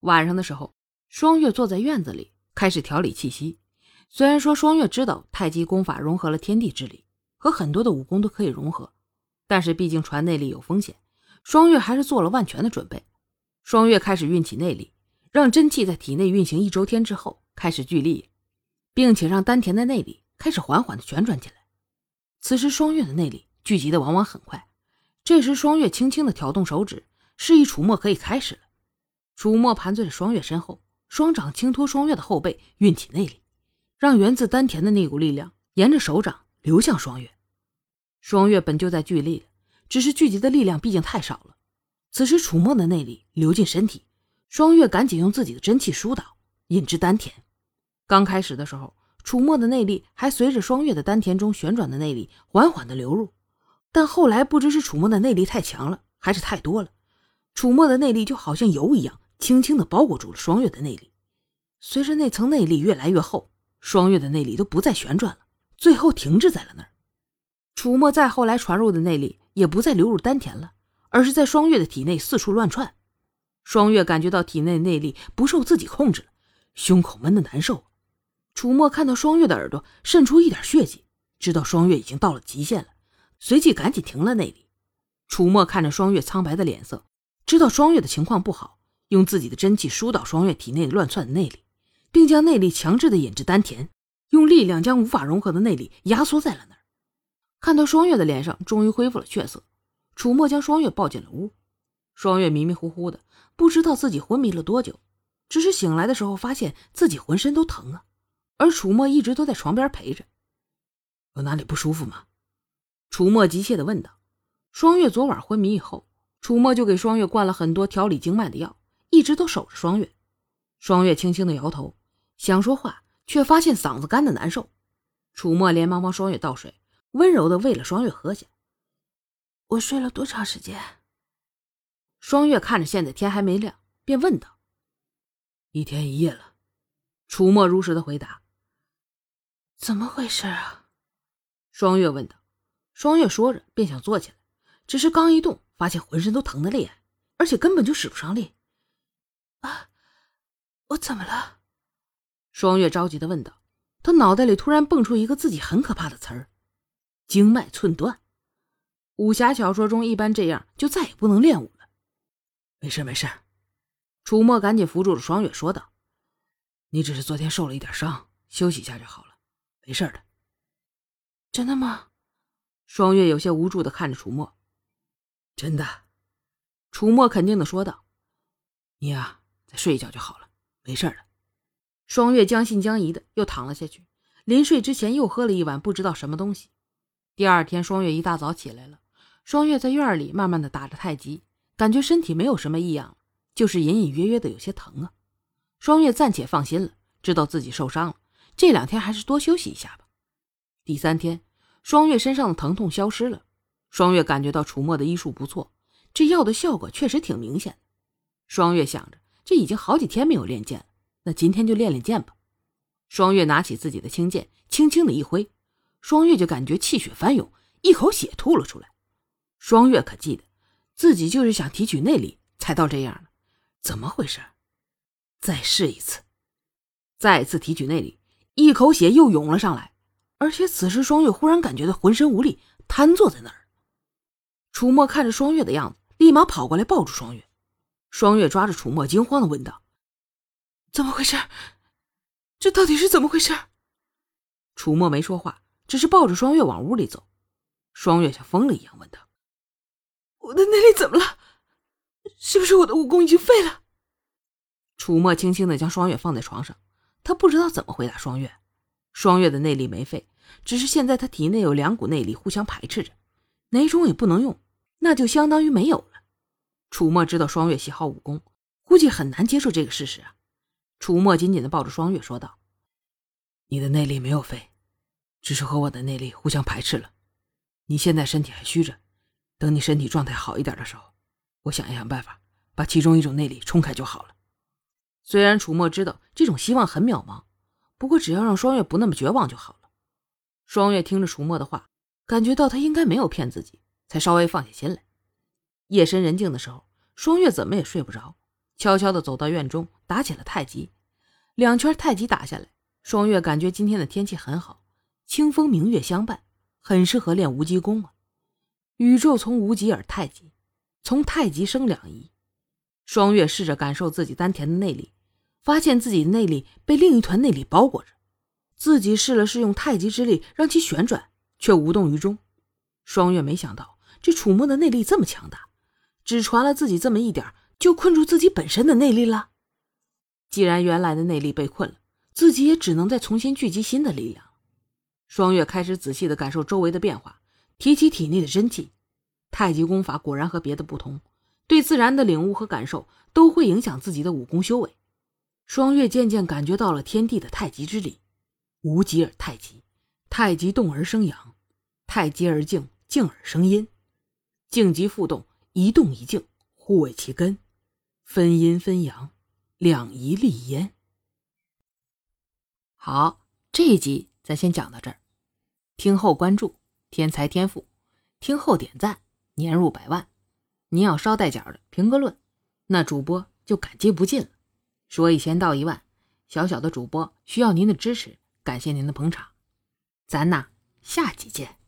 晚上的时候，双月坐在院子里开始调理气息。虽然说双月知道太极功法融合了天地之力，和很多的武功都可以融合，但是毕竟传内力有风险，双月还是做了万全的准备。双月开始运起内力，让真气在体内运行一周天之后开始聚力，并且让丹田的内力开始缓缓的旋转起来。此时双月的内力聚集的往往很快，这时双月轻轻的挑动手指，示意楚墨可以开始了。楚墨盘坐在双月身后，双掌轻托双月的后背，运起内力，让源自丹田的那股力量沿着手掌流向双月。双月本就在聚力了，只是聚集的力量毕竟太少了。此时楚墨的内力流进身体，双月赶紧用自己的真气疏导，引至丹田。刚开始的时候，楚墨的内力还随着双月的丹田中旋转的内力缓缓的流入，但后来不知是楚墨的内力太强了，还是太多了，楚墨的内力就好像油一样。轻轻地包裹住了双月的内力，随着那层内力越来越厚，双月的内力都不再旋转了，最后停滞在了那儿。楚墨再后来传入的内力也不再流入丹田了，而是在双月的体内四处乱窜。双月感觉到体内内力不受自己控制了，胸口闷得难受。楚墨看到双月的耳朵渗出一点血迹，知道双月已经到了极限了，随即赶紧停了内力。楚墨看着双月苍白的脸色，知道双月的情况不好。用自己的真气疏导双月体内乱窜的内力，并将内力强制的引至丹田，用力量将无法融合的内力压缩在了那儿。看到双月的脸上终于恢复了血色，楚墨将双月抱进了屋。双月迷迷糊糊的，不知道自己昏迷了多久，只是醒来的时候发现自己浑身都疼啊。而楚墨一直都在床边陪着。有哪里不舒服吗？楚墨急切的问道。双月昨晚昏迷以后，楚墨就给双月灌了很多调理经脉的药。一直都守着双月，双月轻轻的摇头，想说话，却发现嗓子干的难受。楚墨连忙帮双月倒水，温柔的喂了双月喝下。我睡了多长时间？双月看着现在天还没亮，便问道：“一天一夜了。”楚墨如实的回答。怎么回事啊？双月问道。双月说着便想坐起来，只是刚一动，发现浑身都疼得厉害，而且根本就使不上力。啊！我怎么了？双月着急的问道。他脑袋里突然蹦出一个自己很可怕的词儿：经脉寸断。武侠小说中一般这样就再也不能练武了。没事没事。楚墨赶紧扶住了双月，说道：“你只是昨天受了一点伤，休息一下就好了，没事的。”真的吗？双月有些无助的看着楚墨。真的。楚墨肯定的说道：“你呀。”再睡一觉就好了，没事了。双月将信将疑的又躺了下去，临睡之前又喝了一碗不知道什么东西。第二天，双月一大早起来了。双月在院里慢慢的打着太极，感觉身体没有什么异样，就是隐隐约约的有些疼啊。双月暂且放心了，知道自己受伤了，这两天还是多休息一下吧。第三天，双月身上的疼痛消失了。双月感觉到楚墨的医术不错，这药的效果确实挺明显的。双月想着。这已经好几天没有练剑了，那今天就练练剑吧。双月拿起自己的青剑，轻轻的一挥，双月就感觉气血翻涌，一口血吐了出来。双月可记得自己就是想提取内力才到这样的，怎么回事？再试一次，再次提取内力，一口血又涌了上来。而且此时双月忽然感觉到浑身无力，瘫坐在那儿。楚墨看着双月的样子，立马跑过来抱住双月。双月抓着楚墨，惊慌的问道：“怎么回事？这到底是怎么回事？”楚墨没说话，只是抱着双月往屋里走。双月像疯了一样问道：“我的内力怎么了？是不是我的武功已经废了？”楚墨轻轻的将双月放在床上，他不知道怎么回答双月。双月的内力没废，只是现在他体内有两股内力互相排斥着，哪种也不能用，那就相当于没有。楚墨知道双月喜好武功，估计很难接受这个事实啊。楚墨紧紧的抱着双月说道：“你的内力没有废，只是和我的内力互相排斥了。你现在身体还虚着，等你身体状态好一点的时候，我想一想办法，把其中一种内力冲开就好了。”虽然楚墨知道这种希望很渺茫，不过只要让双月不那么绝望就好了。双月听着楚墨的话，感觉到他应该没有骗自己，才稍微放下心来。夜深人静的时候，双月怎么也睡不着，悄悄地走到院中，打起了太极。两圈太极打下来，双月感觉今天的天气很好，清风明月相伴，很适合练无极功啊。宇宙从无极而太极，从太极生两仪。双月试着感受自己丹田的内力，发现自己的内力被另一团内力包裹着。自己试了试用太极之力让其旋转，却无动于衷。双月没想到这楚墨的内力这么强大，只传了自己这么一点，就困住自己本身的内力了。既然原来的内力被困了，自己也只能再重新聚集新的力量。双月开始仔细的感受周围的变化。提起体内的真气，太极功法果然和别的不同，对自然的领悟和感受都会影响自己的武功修为。双月渐渐感觉到了天地的太极之力，无极而太极，太极动而生阳，太极而静，静而生阴，静极复动，一动一静，互为其根，分阴分阳，两仪立焉。好，这一集咱先讲到这儿，听后关注。天才天赋，听后点赞，年入百万。您要捎带脚的评个论，那主播就感激不尽了。说一千道一万，小小的主播需要您的支持，感谢您的捧场。咱呐，下集见。